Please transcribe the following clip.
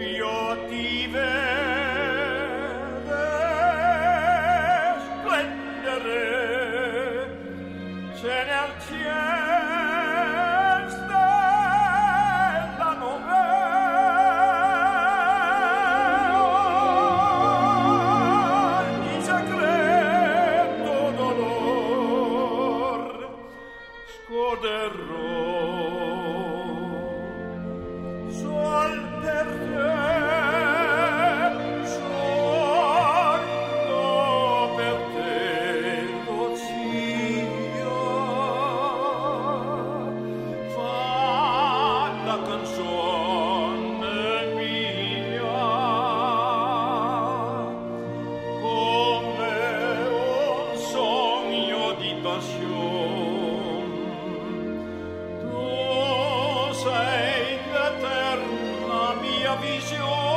sei l'eterna mia visione